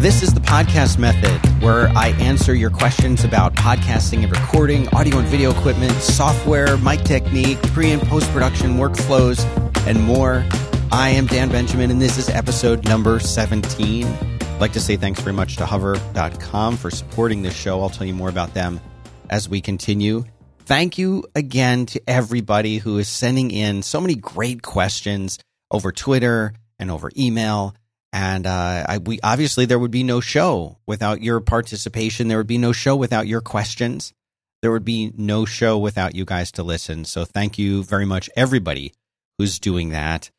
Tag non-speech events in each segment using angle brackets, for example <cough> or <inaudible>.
This is the podcast method where I answer your questions about podcasting and recording, audio and video equipment, software, mic technique, pre and post production workflows, and more. I am Dan Benjamin, and this is episode number 17. I'd like to say thanks very much to hover.com for supporting this show. I'll tell you more about them as we continue. Thank you again to everybody who is sending in so many great questions over Twitter and over email and uh, I, we obviously there would be no show without your participation. There would be no show without your questions. There would be no show without you guys to listen. So thank you very much, everybody who's doing that.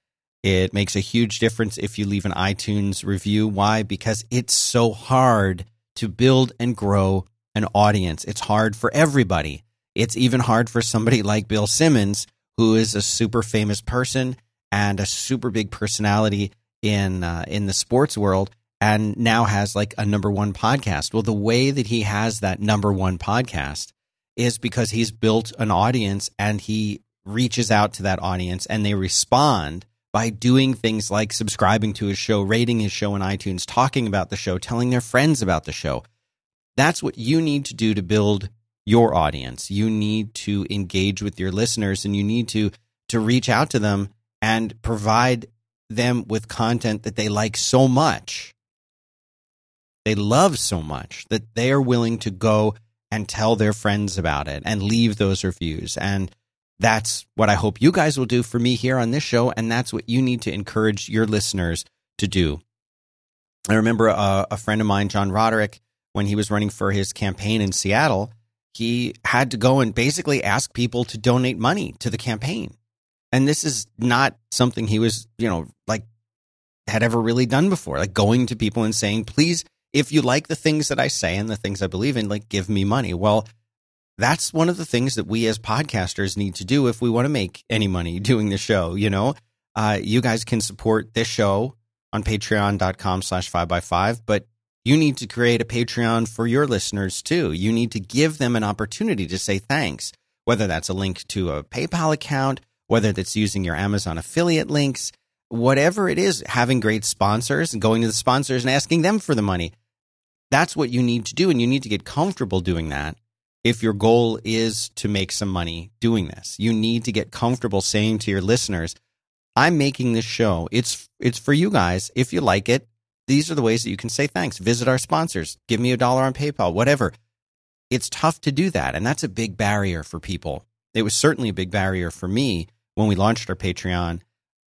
It makes a huge difference if you leave an iTunes review. Why? Because it's so hard to build and grow an audience. It's hard for everybody. It's even hard for somebody like Bill Simmons, who is a super famous person and a super big personality in uh, in the sports world and now has like a number one podcast. Well, the way that he has that number one podcast is because he's built an audience and he reaches out to that audience and they respond by doing things like subscribing to his show, rating his show on iTunes, talking about the show, telling their friends about the show. That's what you need to do to build your audience. You need to engage with your listeners and you need to to reach out to them and provide them with content that they like so much, they love so much that they are willing to go and tell their friends about it and leave those reviews. And that's what I hope you guys will do for me here on this show. And that's what you need to encourage your listeners to do. I remember a, a friend of mine, John Roderick, when he was running for his campaign in Seattle, he had to go and basically ask people to donate money to the campaign. And this is not something he was, you know, like had ever really done before. Like going to people and saying, please, if you like the things that I say and the things I believe in, like give me money. Well, that's one of the things that we as podcasters need to do if we want to make any money doing the show. You know, uh, you guys can support this show on patreon.com slash five by five, but you need to create a Patreon for your listeners too. You need to give them an opportunity to say thanks, whether that's a link to a PayPal account, whether that's using your Amazon affiliate links, whatever it is, having great sponsors and going to the sponsors and asking them for the money. That's what you need to do. And you need to get comfortable doing that if your goal is to make some money doing this. You need to get comfortable saying to your listeners, I'm making this show. It's it's for you guys. If you like it, these are the ways that you can say thanks. Visit our sponsors. Give me a dollar on PayPal, whatever. It's tough to do that, and that's a big barrier for people. It was certainly a big barrier for me when we launched our Patreon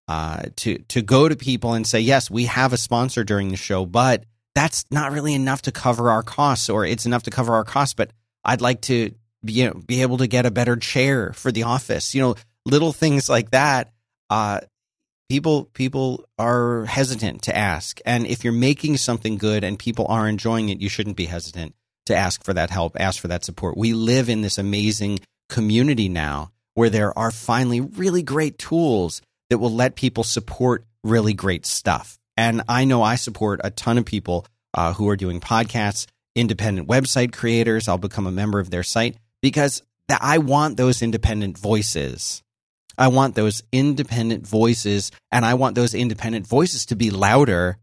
uh, to to go to people and say, yes, we have a sponsor during the show, but that's not really enough to cover our costs, or it's enough to cover our costs, but I'd like to be, you know, be able to get a better chair for the office. You know, little things like that. Uh, people people are hesitant to ask, and if you're making something good and people are enjoying it, you shouldn't be hesitant to ask for that help, ask for that support. We live in this amazing community now where there are finally really great tools that will let people support really great stuff. And I know I support a ton of people uh, who are doing podcasts, independent website creators. I'll become a member of their site because th- I want those independent voices. I want those independent voices, and I want those independent voices to be louder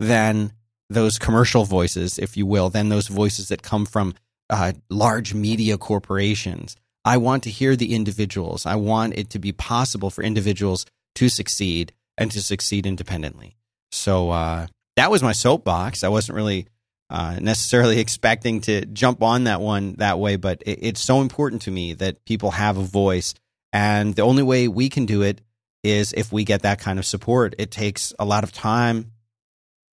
than those commercial voices, if you will, than those voices that come from uh, large media corporations. I want to hear the individuals. I want it to be possible for individuals to succeed and to succeed independently. So uh, that was my soapbox. I wasn't really uh, necessarily <laughs> expecting to jump on that one that way, but it, it's so important to me that people have a voice. And the only way we can do it is if we get that kind of support. It takes a lot of time,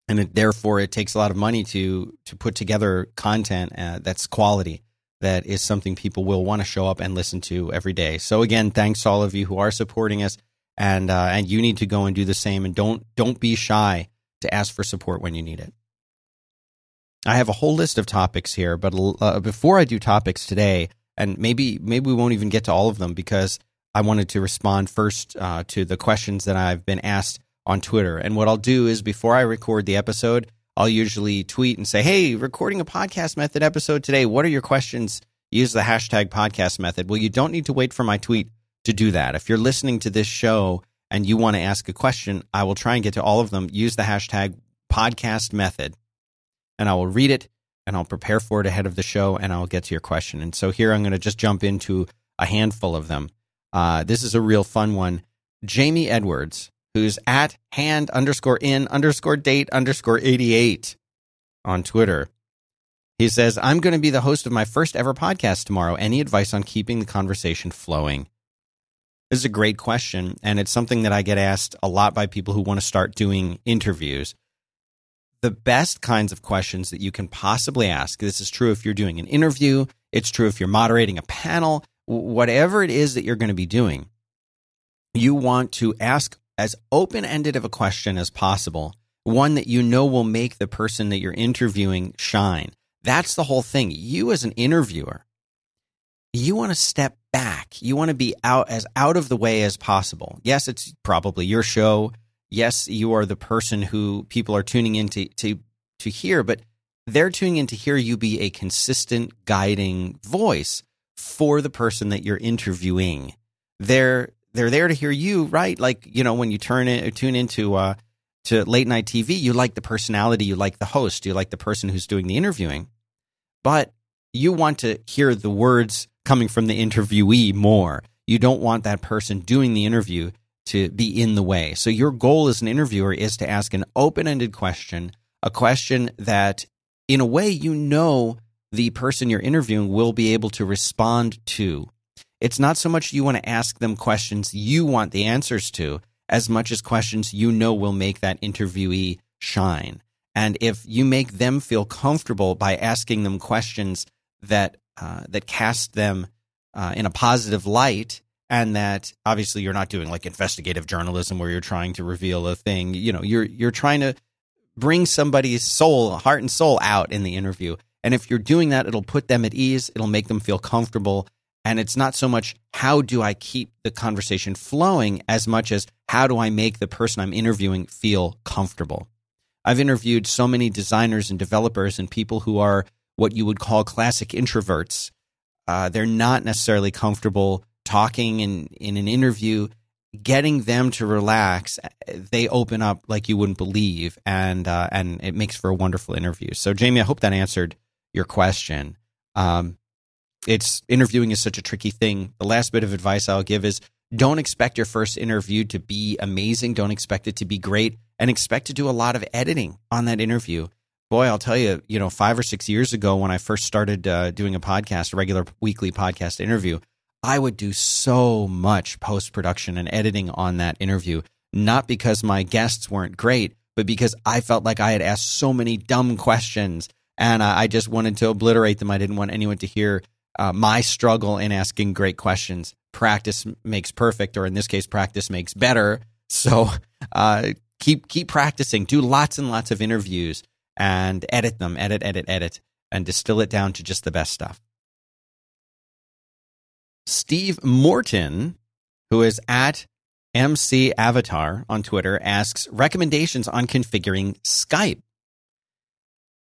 and it, therefore it takes a lot of money to to put together content uh, that's quality that is something people will want to show up and listen to every day. So again, thanks all of you who are supporting us, and uh, and you need to go and do the same. And don't don't be shy to ask for support when you need it. I have a whole list of topics here, but uh, before I do topics today, and maybe maybe we won't even get to all of them because I wanted to respond first uh, to the questions that I've been asked on Twitter. And what I'll do is before I record the episode, I'll usually tweet and say, Hey, recording a podcast method episode today. What are your questions? Use the hashtag podcast method. Well, you don't need to wait for my tweet to do that. If you're listening to this show and you want to ask a question, I will try and get to all of them. Use the hashtag podcast method. and I will read it and I'll prepare for it ahead of the show and I'll get to your question. And so here I'm going to just jump into a handful of them. Uh, this is a real fun one. Jamie Edwards, who's at hand underscore in underscore date underscore 88 on Twitter. He says, I'm going to be the host of my first ever podcast tomorrow. Any advice on keeping the conversation flowing? This is a great question. And it's something that I get asked a lot by people who want to start doing interviews. The best kinds of questions that you can possibly ask, this is true if you're doing an interview, it's true if you're moderating a panel, whatever it is that you're going to be doing, you want to ask as open ended of a question as possible, one that you know will make the person that you're interviewing shine. That's the whole thing. You, as an interviewer, you want to step back. You want to be out as out of the way as possible. Yes, it's probably your show. Yes, you are the person who people are tuning in to, to, to hear, but they're tuning in to hear you be a consistent guiding voice for the person that you're interviewing. They're they're there to hear you, right? Like you know when you turn in, tune into uh, to late night TV, you like the personality, you like the host, you like the person who's doing the interviewing, but you want to hear the words coming from the interviewee more. You don't want that person doing the interview to be in the way. So your goal as an interviewer is to ask an open-ended question, a question that in a way you know the person you're interviewing will be able to respond to. It's not so much you want to ask them questions you want the answers to, as much as questions you know will make that interviewee shine. And if you make them feel comfortable by asking them questions that uh, that cast them uh, in a positive light, and that obviously you're not doing like investigative journalism where you're trying to reveal a thing. You know, you're you're trying to bring somebody's soul, heart and soul out in the interview. And if you're doing that, it'll put them at ease. It'll make them feel comfortable. And it's not so much how do I keep the conversation flowing as much as how do I make the person I'm interviewing feel comfortable. I've interviewed so many designers and developers and people who are what you would call classic introverts. Uh, they're not necessarily comfortable talking in, in an interview. Getting them to relax, they open up like you wouldn't believe, and uh, and it makes for a wonderful interview. So, Jamie, I hope that answered your question. Um, it's interviewing is such a tricky thing. The last bit of advice I'll give is don't expect your first interview to be amazing. Don't expect it to be great and expect to do a lot of editing on that interview. Boy, I'll tell you, you know, five or six years ago when I first started uh, doing a podcast, a regular weekly podcast interview, I would do so much post production and editing on that interview, not because my guests weren't great, but because I felt like I had asked so many dumb questions and I just wanted to obliterate them. I didn't want anyone to hear uh, my struggle in asking great questions. Practice makes perfect, or in this case, practice makes better. So uh, keep keep practicing. Do lots and lots of interviews and edit them, edit, edit, edit, and distill it down to just the best stuff. Steve Morton, who is at MC Avatar on Twitter, asks recommendations on configuring Skype.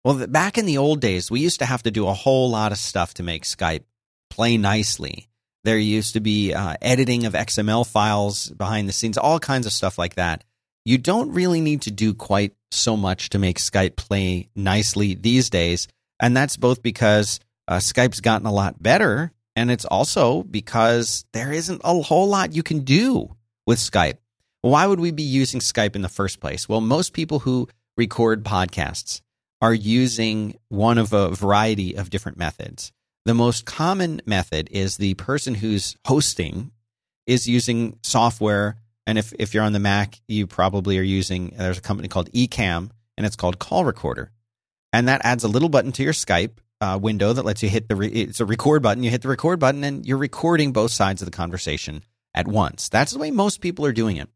Well, back in the old days, we used to have to do a whole lot of stuff to make Skype play nicely. There used to be uh, editing of XML files behind the scenes, all kinds of stuff like that. You don't really need to do quite so much to make Skype play nicely these days. And that's both because uh, Skype's gotten a lot better, and it's also because there isn't a whole lot you can do with Skype. Why would we be using Skype in the first place? Well, most people who record podcasts are using one of a variety of different methods. The most common method is the person who's hosting is using software. And if, if you're on the Mac, you probably are using, there's a company called Ecamm and it's called Call Recorder. And that adds a little button to your Skype uh, window that lets you hit the, re- it's a record button. You hit the record button and you're recording both sides of the conversation at once. That's the way most people are doing it.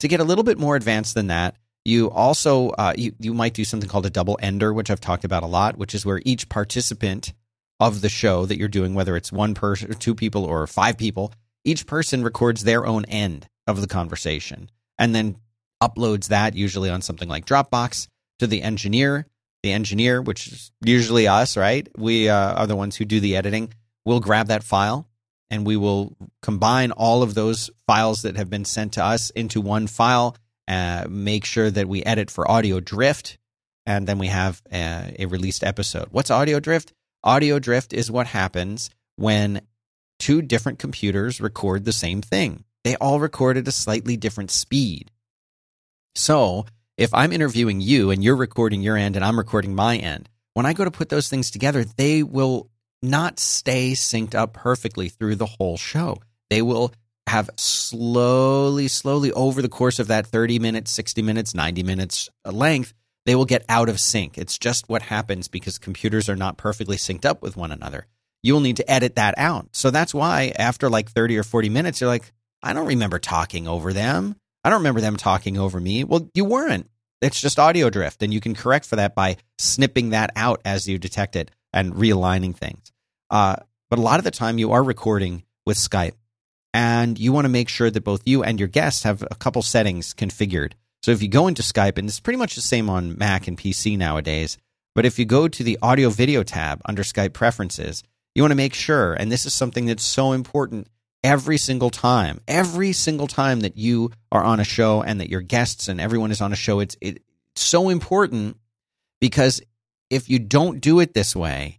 To get a little bit more advanced than that, you also uh, you you might do something called a double ender, which I've talked about a lot, which is where each participant of the show that you're doing, whether it's one person, two people, or five people, each person records their own end of the conversation and then uploads that usually on something like Dropbox to the engineer. The engineer, which is usually us, right? We uh, are the ones who do the editing. We'll grab that file and we will combine all of those files that have been sent to us into one file uh, make sure that we edit for audio drift and then we have a, a released episode. What's audio drift? Audio drift is what happens when two different computers record the same thing. They all record at a slightly different speed. So if I'm interviewing you and you're recording your end and I'm recording my end, when I go to put those things together, they will not stay synced up perfectly through the whole show. They will have slowly, slowly over the course of that 30 minutes, 60 minutes, 90 minutes length, they will get out of sync. It's just what happens because computers are not perfectly synced up with one another. You'll need to edit that out. So that's why after like 30 or 40 minutes, you're like, I don't remember talking over them. I don't remember them talking over me. Well, you weren't. It's just audio drift, and you can correct for that by snipping that out as you detect it and realigning things. Uh, but a lot of the time, you are recording with Skype, and you want to make sure that both you and your guests have a couple settings configured. So if you go into Skype, and it's pretty much the same on Mac and PC nowadays, but if you go to the audio video tab under Skype preferences, you want to make sure, and this is something that's so important every single time, every single time that you are on a show and that your guests and everyone is on a show, it's, it's so important because if you don't do it this way,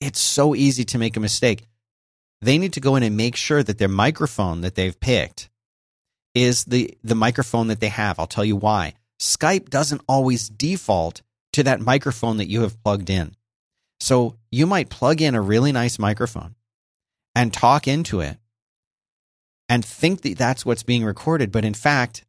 it's so easy to make a mistake. They need to go in and make sure that their microphone that they've picked is the, the microphone that they have. I'll tell you why. Skype doesn't always default to that microphone that you have plugged in. So you might plug in a really nice microphone and talk into it and think that that's what's being recorded. But in fact,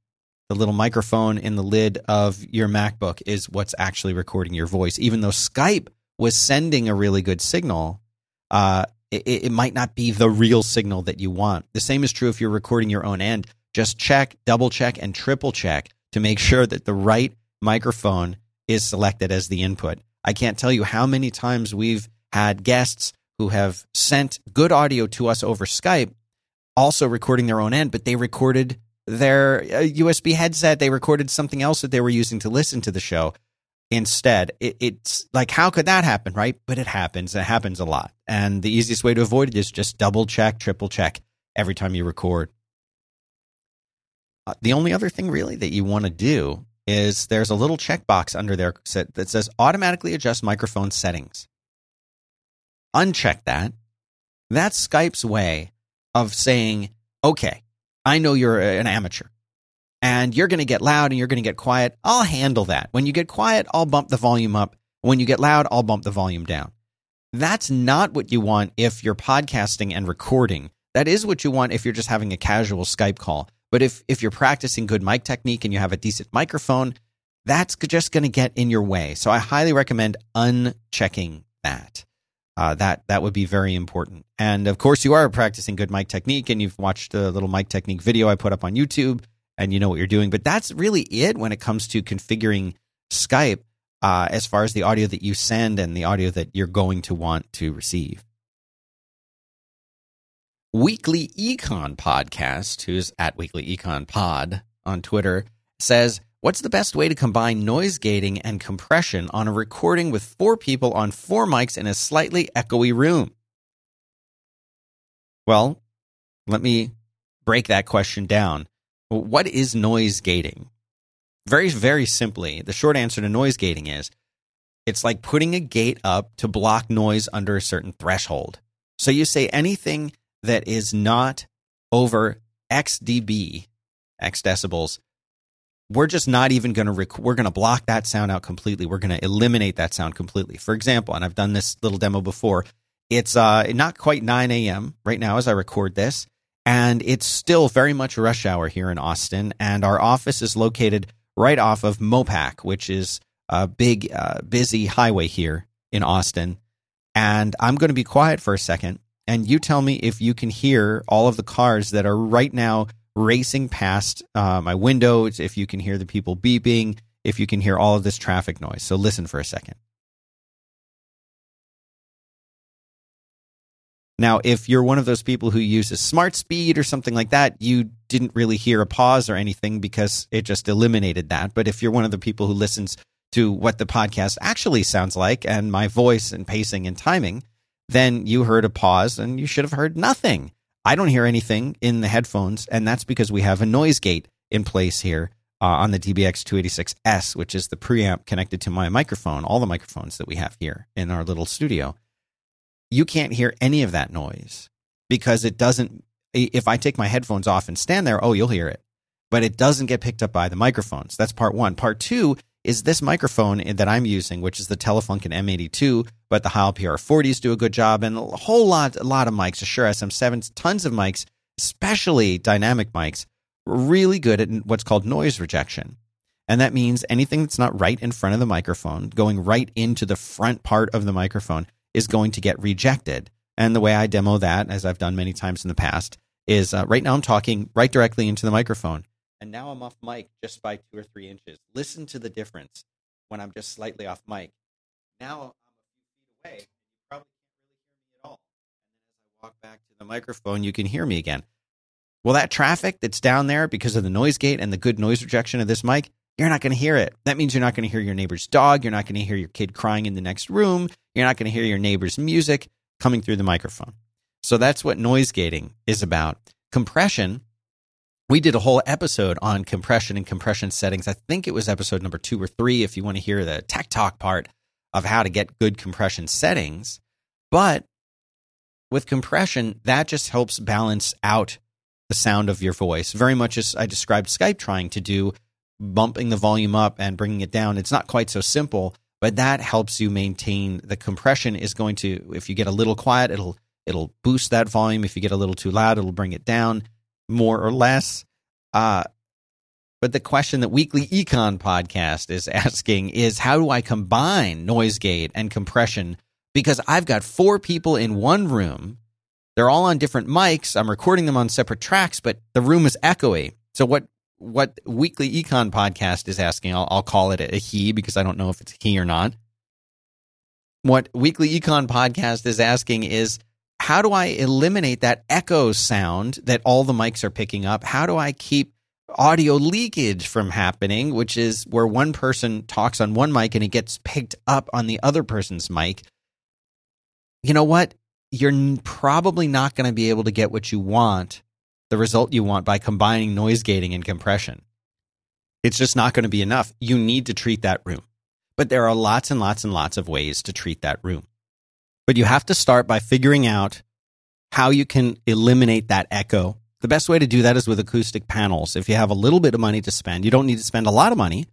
the little microphone in the lid of your MacBook is what's actually recording your voice. Even though Skype was sending a really good signal, uh, it, it might not be the real signal that you want. The same is true if you're recording your own end. Just check, double check, and triple check to make sure that the right microphone is selected as the input. I can't tell you how many times we've had guests who have sent good audio to us over Skype, also recording their own end, but they recorded their USB uh, headset. They recorded something else that they were using to listen to the show instead. It, it's like, how could that happen, right? But it happens. It happens a lot. And the easiest way to avoid it is just double check, triple check every time you record. Uh, the only other thing really that you want to do is there's a little checkbox under there that says automatically adjust microphone settings. Uncheck that. That's Skype's way of saying, okay, I know you're an amateur and you're going to get loud and you're going to get quiet. I'll handle that. When you get quiet, I'll bump the volume up. When you get loud, I'll bump the volume down. That's not what you want if you're podcasting and recording. That is what you want if you're just having a casual Skype call. But if if you're practicing good mic technique and you have a decent microphone, that's just going to get in your way. So I highly recommend unchecking that. Uh, that that would be very important. And of course, you are practicing good mic technique, and you've watched the little mic technique video I put up on YouTube, and you know what you're doing. But that's really it when it comes to configuring Skype, uh, as far as the audio that you send and the audio that you're going to want to receive. Weekly Econ Podcast, who's at Weekly Econ Pod on Twitter, says, What's the best way to combine noise gating and compression on a recording with four people on four mics in a slightly echoey room? Well, let me break that question down. What is noise gating? Very, very simply, the short answer to noise gating is it's like putting a gate up to block noise under a certain threshold. So you say anything that is not over X dB, X decibels, we're just not even going to rec- we're going to block that sound out completely. We're going to eliminate that sound completely. For example, and I've done this little demo before. It's uh, not quite 9 a.m. right now as I record this, and it's still very much rush hour here in Austin. And our office is located right off of Mopac, which is a big, uh, busy highway here in Austin. And I'm going to be quiet for a second and you tell me if you can hear all of the cars that are right now racing past uh, my windows, if you can hear the people beeping, if you can hear all of this traffic noise. So listen for a second. Now, if you're one of those people who uses smart speed or something like that, you didn't really hear a pause or anything because it just eliminated that. But if you're one of the people who listens to what the podcast actually sounds like and my voice and pacing and timing, then you heard a pause and you should have heard nothing. I don't hear anything in the headphones, and that's because we have a noise gate in place here uh, on the DBX 286S, which is the preamp connected to my microphone, all the microphones that we have here in our little studio, you can't hear any of that noise because it doesn't. If I take my headphones off and stand there, oh, you'll hear it, but it doesn't get picked up by the microphones. That's part one. Part two is this microphone that I'm using, which is the Telefunken M82, but the Heil PR40s do a good job, and a whole lot, a lot of mics, a Shure SM7s, tons of mics, especially dynamic mics, really good at what's called noise rejection. And that means anything that's not right in front of the microphone, going right into the front part of the microphone, is going to get rejected. And the way I demo that, as I've done many times in the past, is uh, right now I'm talking right directly into the microphone. And now I'm off mic just by two or three inches. Listen to the difference when I'm just slightly off mic. Now I'm a few feet away. You probably can't really hear me at all. And then as I walk back to the microphone, you can hear me again. Well, that traffic that's down there because of the noise gate and the good noise rejection of this mic, you're not going to hear it. That means you're not going to hear your neighbor's dog. You're not going to hear your kid crying in the next room. You're not going to hear your neighbor's music coming through the microphone. So that's what noise gating is about. Compression, we did a whole episode on compression and compression settings. I think it was episode number two or three if you want to hear the tech talk part of how to get good compression settings. But with compression, that just helps balance out the sound of your voice, very much as I described Skype trying to do, bumping the volume up and bringing it down. It's not quite so simple, but that helps you maintain the compression is going to if you get a little quiet, it'll it'll boost that volume. If you get a little too loud, it'll bring it down more or less. Uh, but the question that Weekly Econ podcast is <laughs> asking is how do I combine noise gate and compression? Because I've got four people in one room they're all on different mics. I'm recording them on separate tracks, but the room is echoey. So what what Weekly Econ podcast is asking, I'll, I'll call it a he because I don't know if it's he or not. What Weekly Econ podcast is asking is how do I eliminate that echo sound that all the mics are picking up? How do I keep audio leakage from happening, which is where one person talks on one mic and it gets picked up on the other person's mic? You know what? you're probably not going to be able to get what you want, the result you want, by combining noise gating and compression. It's just not going to be enough. You need to treat that room. But there are lots and lots and lots of ways to treat that room. But you have to start by figuring out how you can eliminate that echo. The best way to do that is with acoustic panels. If you have a little bit of money to spend, you don't need to spend a lot of money.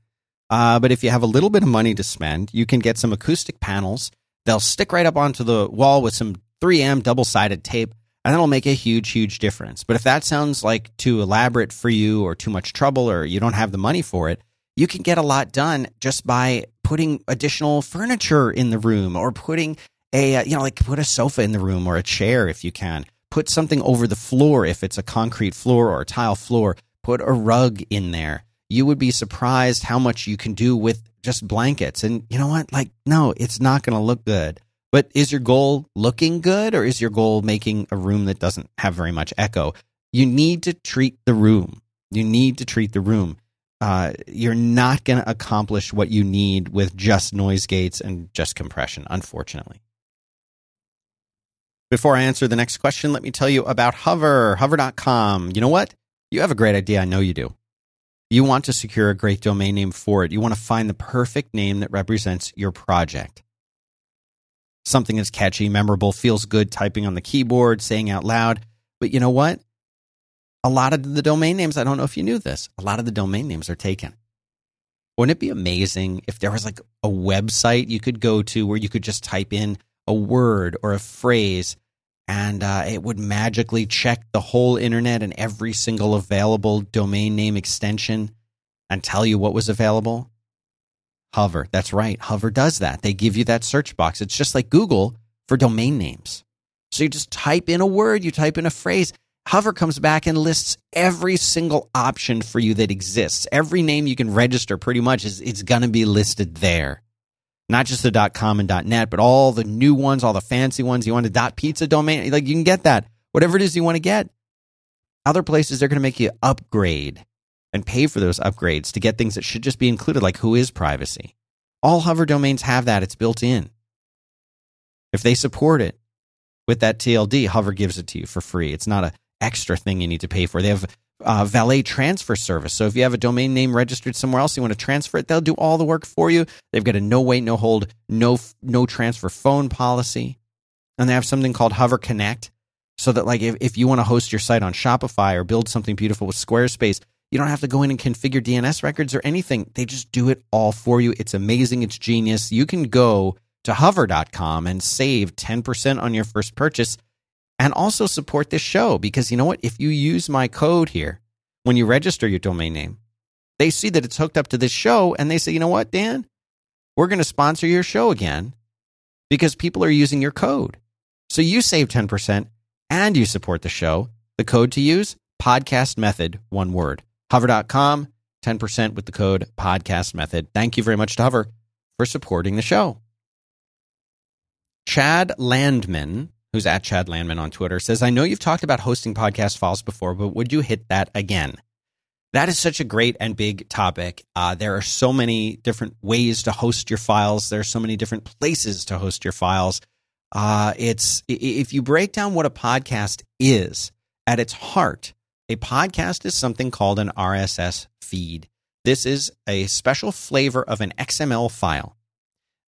Uh, but if you have a little bit of money to spend, you can get some acoustic panels. They'll stick right up onto the wall with some 3M double sided tape, and that'll make a huge, huge difference. But if that sounds like too elaborate for you or too much trouble or you don't have the money for it, you can get a lot done just by putting additional furniture in the room or putting a, uh, you know, like put a sofa in the room or a chair if you can. Put something over the floor if it's a concrete floor or a tile floor. Put a rug in there. You would be surprised how much you can do with just blankets. And you know what? Like, no, it's not going to look good. But is your goal looking good or is your goal making a room that doesn't have very much echo? You need to treat the room. You need to treat the room. Uh, you're not going to accomplish what you need with just noise gates and just compression, unfortunately. Before I answer the next question, let me tell you about Hover, hover.com. You know what? You have a great idea. I know you do. You want to secure a great domain name for it. You want to find the perfect name that represents your project something that's catchy, memorable, feels good typing on the keyboard, saying out loud. But you know what? A lot of the domain names, I don't know if you knew this, a lot of the domain names are taken. Wouldn't it be amazing if there was like a website you could go to where you could just type in a word or a phrase and uh, it would magically check the whole internet and every single available domain name extension and tell you what was available? Hover. That's right. Hover does that. They give you that search box. It's just like Google for domain names. So you just type in a word, you type in a phrase. Hover comes back and lists every single option for you that exists. Every name you can register pretty much is it's going to be listed there. Not just the .com and .net, but all the new ones, all the fancy ones. You want a .pizza domain, like you can get that. Whatever it is you want to get. Other places they're going to make you upgrade and pay for those upgrades to get things that should just be included, like WHOIS privacy. All hover domains have that, it's built in. If they support it with that TLD, Hover gives it to you for free. It's not an extra thing you need to pay for. They have uh, valet transfer service. So if you have a domain name registered somewhere else, you want to transfer it, they'll do all the work for you. They've got a no wait, no hold, no no transfer phone policy, and they have something called Hover Connect, so that like if, if you want to host your site on Shopify or build something beautiful with Squarespace, you don't have to go in and configure DNS records or anything. They just do it all for you. It's amazing. It's genius. You can go to hover.com and save 10% on your first purchase and also support this show because you know what? If you use my code here when you register your domain name, they see that it's hooked up to this show and they say, you know what, Dan? We're going to sponsor your show again because people are using your code. So you save 10% and you support the show. The code to use podcast method, one word. Hover.com, 10% with the code podcast method. Thank you very much to Hover for supporting the show. Chad Landman who's at Chad Landman on Twitter, says, I know you've talked about hosting podcast files before, but would you hit that again? That is such a great and big topic. Uh, there are so many different ways to host your files. There are so many different places to host your files. Uh, it's if you break down what a podcast is at its heart, a podcast is something called an RSS feed. This is a special flavor of an XML file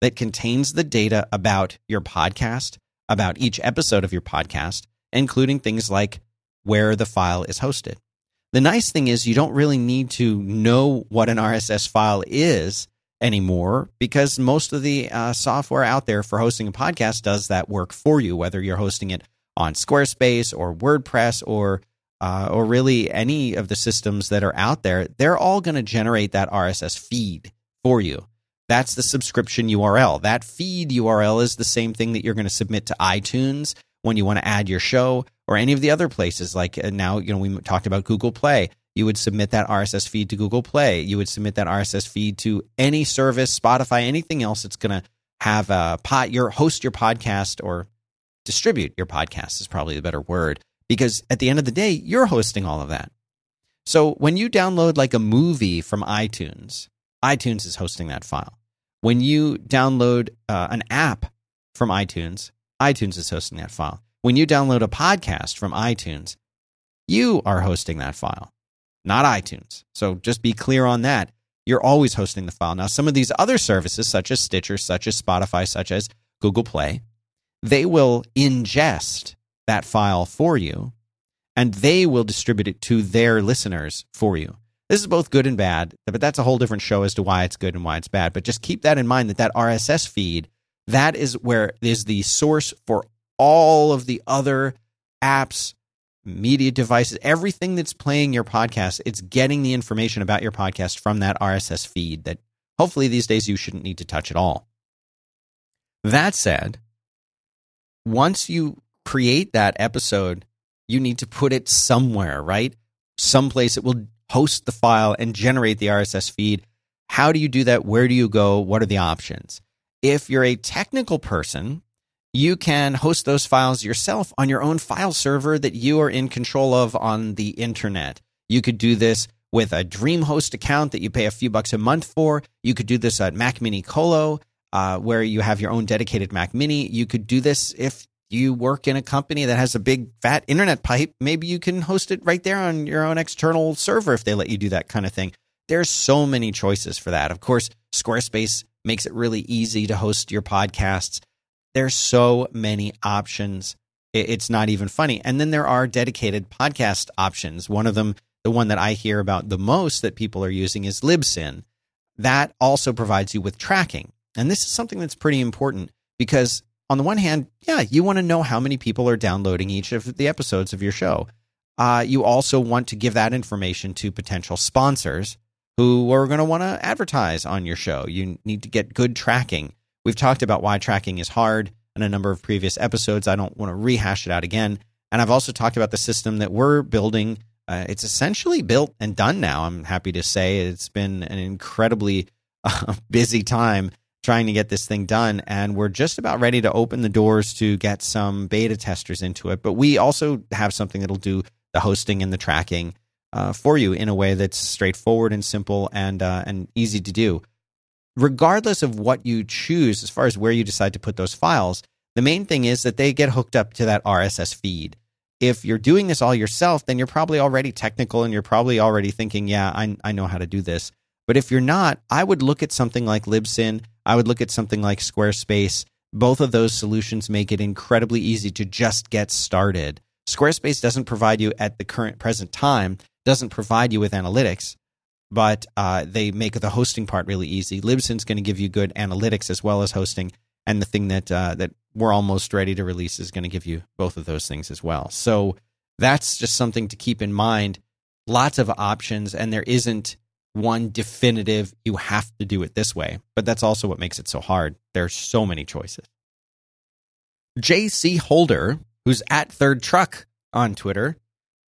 that contains the data about your podcast, about each episode of your podcast, including things like where the file is hosted. The nice thing is you don't really need to know what an RSS file is anymore because most of the uh, software out there for hosting a podcast does that work for you, whether you're hosting it on Squarespace or WordPress or uh, or really any of the systems that are out there. They're all going to generate that RSS feed for you. That's the subscription URL. That feed URL is the same thing that you're going to submit to iTunes when you want to add your show or any of the other places. Like uh, now, you know, we talked about Google Play. You would submit that RSS feed to Google Play. You would submit that RSS feed to any service, Spotify, anything else that's going to have a pot your host your podcast or distribute your podcast is probably the better word because at the end of the day, you're hosting all of that. So when you download like a movie from iTunes, iTunes is hosting that file. When you download uh, an app from iTunes, iTunes is hosting that file. When you download a podcast from iTunes, you are hosting that file, not iTunes. So just be clear on that. You're always hosting the file. Now, some of these other services, such as Stitcher, such as Spotify, such as Google Play, they will ingest that file for you and they will distribute it to their listeners for you. This is both good and bad, but that's a whole different show as to why it's good and why it's bad. But just keep that in mind that that RSS feed, that is where is the source for all of the other apps, media devices, everything that's playing your podcast. It's getting the information about your podcast from that RSS feed that hopefully these days you shouldn't need to touch at all. That said, once you create that episode, you need to put it somewhere, right? Someplace it will host the file and generate the RSS feed. How do you do that? Where do you go? What are the options? If you're a technical person, you can host those files yourself on your own file server that you are in control of on the internet. You could do this with a DreamHost account that you pay a few bucks a month for. You could do this at Mac Mini Colo, uh, where you have your own dedicated Mac Mini. You could do this if you work in a company that has a big fat internet pipe, maybe you can host it right there on your own external server if they let you do that kind of thing. There's so many choices for that. Of course, Squarespace makes it really easy to host your podcasts. There's so many options. It's not even funny. And then there are dedicated podcast options. One of them, the one that I hear about the most that people are using is Libsyn. That also provides you with tracking. And this is something that's pretty important because on the one hand, yeah, you want to know how many people are downloading each of the episodes of your show. Uh, you also want to give that information to potential sponsors who are going to want to advertise on your show. You need to get good tracking. We've talked about why tracking is hard in a number of previous episodes. I don't want to rehash it out again. And I've also talked about the system that we're building. Uh, it's essentially built and done now. I'm happy to say it's been an incredibly <laughs> uh, busy time trying to get this thing done. And we're just about ready to open the doors to get some beta testers into it. But we also have something that'll do the hosting and the tracking uh, for you in a way that's straightforward and simple and uh, and easy to do. Regardless of what you choose, as far as where you decide to put those files, the main thing is that they get hooked up to that RSS feed. if you're doing this all yourself, then you're probably already technical and you're probably already thinking, yeah, I, I know how to do this. But if you're not, I would look at something like Libsyn. I would look at something like Squarespace. Both of those solutions make it incredibly easy to just get started. Squarespace doesn't provide you at the current present time, doesn't provide you with analytics, but uh, they make the hosting part really easy. Libsyn's going to give you good analytics as well as hosting, and the thing that uh, that we're almost ready to release is going to give you both of those things as well. So that's just something to keep in mind. Lots of options, and there isn't one definitive, you have to do it this way. But that's also what makes it so hard. There's so many choices. JC Holder, who's at Third Truck on Twitter,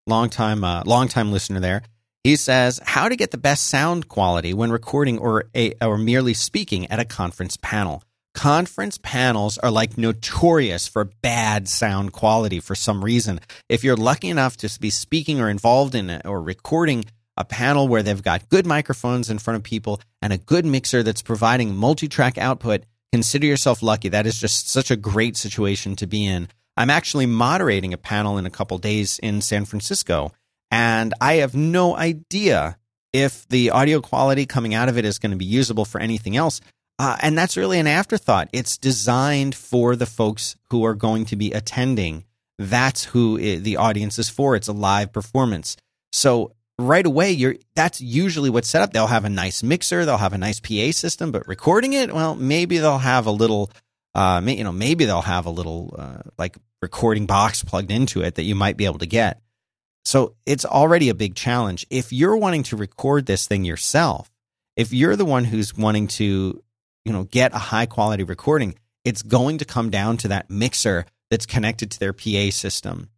longtime, uh, long time listener there. He says how to get the best sound quality when recording or a, or merely speaking at a conference panel. Conference panels are like notorious for bad sound quality for some reason. If you're lucky enough to be speaking or involved in it or recording a panel where they've got good microphones in front of people and a good mixer that's providing multi-track output, consider yourself lucky. That is just such a great situation to be in. I'm actually moderating a panel in a couple days in San Francisco, and I have no idea if the audio quality coming out of it is going to be usable for anything else. Uh, and that's really an afterthought. It's designed for the folks who are going to be attending. That's who it, the audience is for. It's a live performance. So right away, you're that's usually what's set up. They'll have a nice mixer, they'll have a nice PA system, but recording it, well, maybe they'll have a little, uh, you know, maybe they'll have a little uh, like recording box plugged into it that you might be able to get. So it's already a big challenge. If you're wanting to record this thing yourself, if you're the one who's wanting to, you know, get a high quality recording, it's going to come down to that mixer that's connected to their PA system.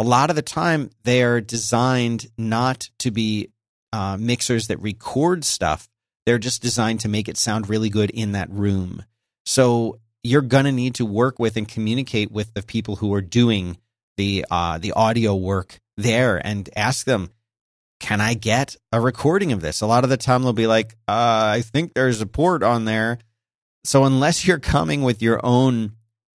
A lot of the time, they are designed not to be uh, mixers that record stuff. They're just designed to make it sound really good in that room. So you're to need to work with and communicate with the people who are doing the uh, the audio work there and ask them, can I get a recording of this? A lot of the time they'll be like, uh, I think there's a port on there. So unless you're coming with your own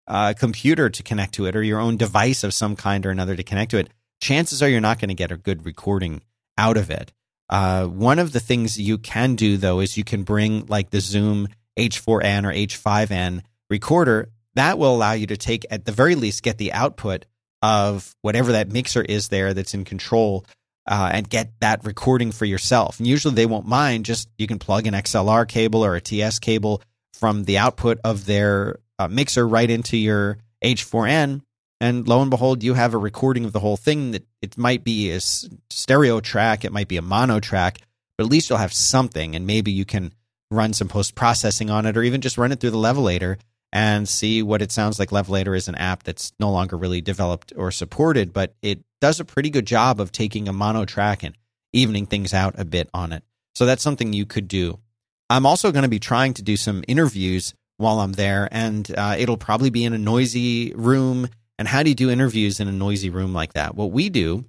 uh, computer to connect to it or your own device of some kind or another to connect to it, chances are you're not going to get a good recording out of it. Uh, one of the things you can do though is you can bring like the Zoom H4n or H5n recorder, that will allow you to take, at the very least, get the output of whatever that mixer is there that's in control uh, and get that recording for yourself. And usually they won't mind, just you can plug an XLR cable or a TS cable from the output of their uh, mixer right into your H4n. And lo and behold, you have a recording of the whole thing that it might be a stereo track, it might be a mono track, but at least you'll have something. And maybe you can run some post processing on it or even just run it through the levelator and see what it sounds like. Levelator is an app that's no longer really developed or supported, but it does a pretty good job of taking a mono track and evening things out a bit on it. So that's something you could do. I'm also going to be trying to do some interviews while I'm there, and uh, it'll probably be in a noisy room. And how do you do interviews in a noisy room like that? What we do,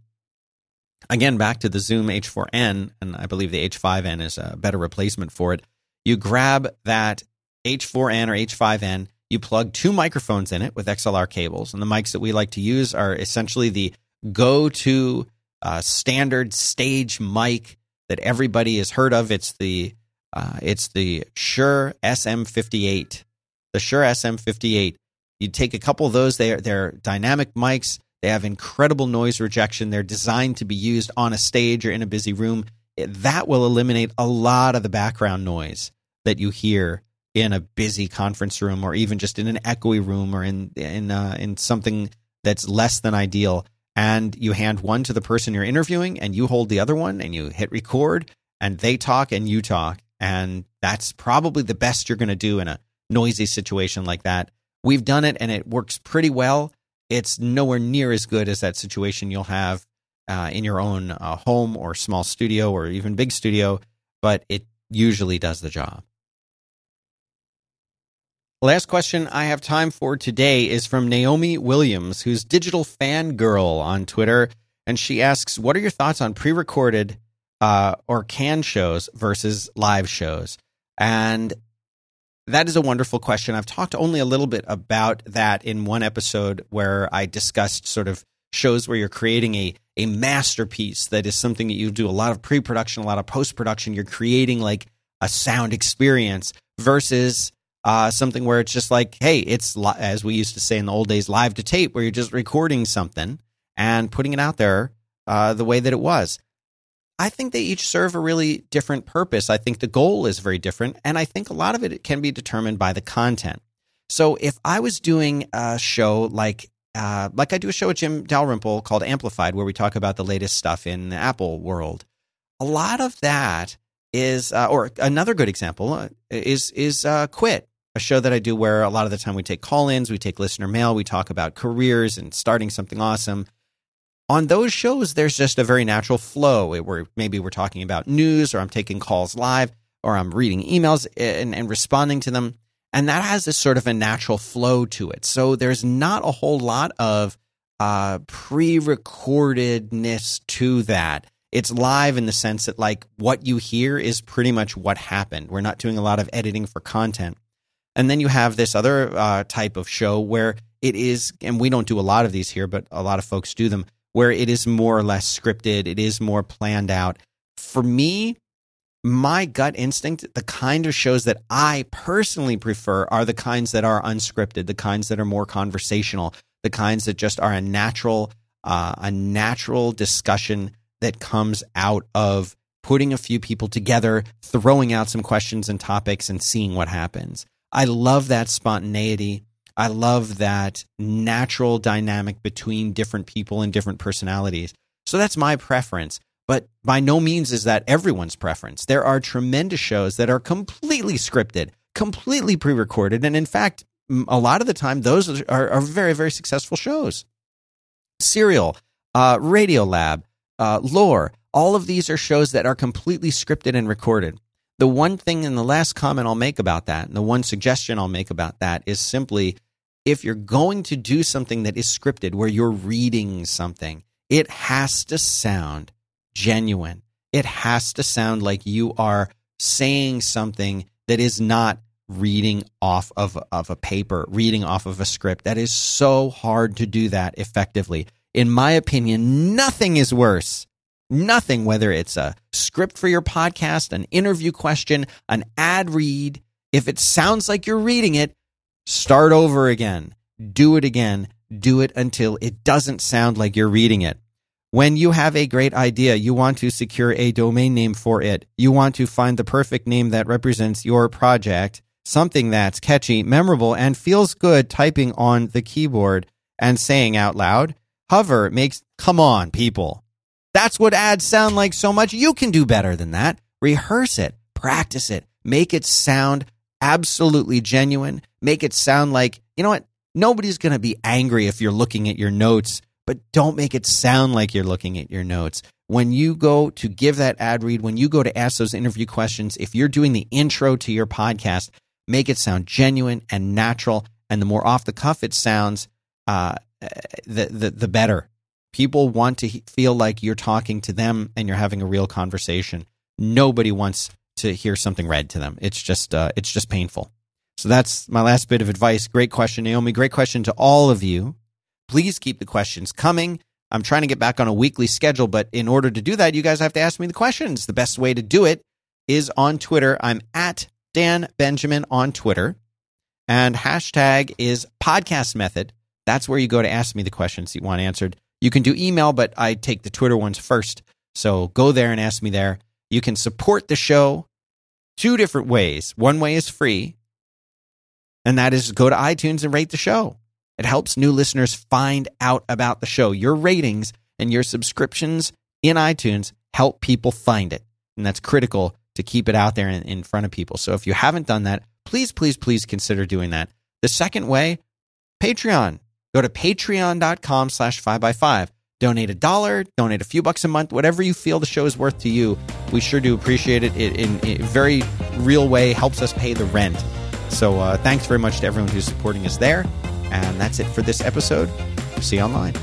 again, back to the Zoom H4n, and I believe the H5n is a better replacement for it. You grab that H4n or H5n, you plug two microphones in it with XLR cables. And the mics that we like to use are essentially the go to uh, standard stage mic that everybody has heard of. It's the uh, it's the Shure SM58. The Shure SM58. You take a couple of those. They're they're dynamic mics. They have incredible noise rejection. They're designed to be used on a stage or in a busy room. That will eliminate a lot of the background noise that you hear in a busy conference room or even just in an echoey room or in in uh, in something that's less than ideal and you hand one to the person you're interviewing and you hold the other one and you hit record and they talk and you talk and that's probably the best you're going to do in a noisy situation like that. We've done it and it works pretty well. It's nowhere near as good as that situation you'll have uh, in your own uh, home or small studio or even big studio but it usually does the job. Last question I have time for today is from Naomi Williams, who's digital fangirl on Twitter. And she asks, What are your thoughts on pre recorded uh, or canned shows versus live shows? And that is a wonderful question. I've talked only a little bit about that in one episode where I discussed sort of shows where you're creating a a masterpiece that is something that you do a lot of pre-production, a lot of post-production. You're creating like a sound experience versus uh, something where it's just like, hey, it's li- as we used to say in the old days, live to tape, where you're just recording something and putting it out there uh, the way that it was. I think they each serve a really different purpose. I think the goal is very different, and I think a lot of it can be determined by the content. So if I was doing a show like uh, like I do a show with Jim Dalrymple called Amplified, where we talk about the latest stuff in the Apple world, a lot of that is, uh, or another good example uh, is is uh, Quit, a show that I do where a lot of the time we take call-ins, we take listener mail, we talk about careers and starting something awesome. On those shows, there's just a very natural flow where maybe we're talking about news, or I'm taking calls live, or I'm reading emails and, and responding to them and that has this sort of a natural flow to it. So there's not a whole lot of uh, pre-recordedness to that. It's live in the sense that like what you hear is pretty much what happened. We're not doing a lot of editing for content. And then you have this other uh, type of show where it is, and we don't do a lot of these here, but a lot of folks do them, where it is more or less scripted. It is more planned out. For me, my gut instinct, the kind of shows that I personally prefer are the kinds that are unscripted, the kinds that are more conversational, the kinds that just are a natural, uh, a natural discussion that comes out of putting a few people together, throwing out some questions and topics, and seeing what happens. I love that spontaneity. I love that natural dynamic between different people and different personalities. So that's my preference. But by no means is that everyone's preference. There are tremendous shows that are completely scripted, completely pre recorded. And in fact, a lot of the time, those are, are very, very successful shows. Serial, uh, Radiolab, uh, Lore, all of these are shows that are completely scripted and recorded. The one thing and the last comment I'll make about that, and the one suggestion I'll make about that is simply if you're going to do something that is scripted where you're reading something, it has to sound genuine. It has to sound like you are saying something that is not reading off of, of a paper, reading off of a script. That is so hard to do that effectively. In my opinion, nothing is worse. Nothing, whether it's a script for your podcast, an interview question, an ad read, if it sounds like you're reading it, start over again. Do it again. Do it until it doesn't sound like you're reading it. When you have a great idea, you want to secure a domain name for it. You want to find the perfect name that represents your project, something that's catchy, memorable, and feels good typing on the keyboard and saying out loud. Hover makes, come on, people. That's what ads sound like so much. You can do better than that. Rehearse it, practice it, make it sound absolutely genuine. Make it sound like, you know what? Nobody's going to be angry if you're looking at your notes but don't make it sound like you're looking at your notes. When you go to give that ad read, when you go to ask those interview questions, if you're doing the intro to your podcast, make it sound genuine and natural. And the more off the cuff it sounds, uh, the, the, the better. People want to feel like you're talking to them and you're having a real conversation. Nobody wants to hear something read to them. It's just, uh, it's just painful. So that's my last bit of advice. Great question, Naomi. Great question to all of you. Please keep the questions coming. I'm trying to get back on a weekly schedule, but in order to do that, you guys have to ask me the questions. The best way to do it is on Twitter. I'm at Dan Benjamin on Twitter, and hashtag is podcast method. That's where you go to ask me the questions you want answered. You can do email, but I take the Twitter ones first. So go there and ask me there. You can support the show two different ways. One way is free, and that is go to iTunes and rate the show. It helps new listeners find out about the show. Your ratings and your subscriptions in iTunes help people find it. And that's critical to keep it out there in, in front of people. So if you haven't done that, please, please, please consider doing that. The second way, Patreon. Go to patreon.com slash 5x5. Donate a dollar, donate a few bucks a month, whatever you feel the show is worth to you. We sure do appreciate it. It, in, a very real way, helps us pay the rent. So uh, thanks very much to everyone who's supporting us there. And that's it for this episode. See you online.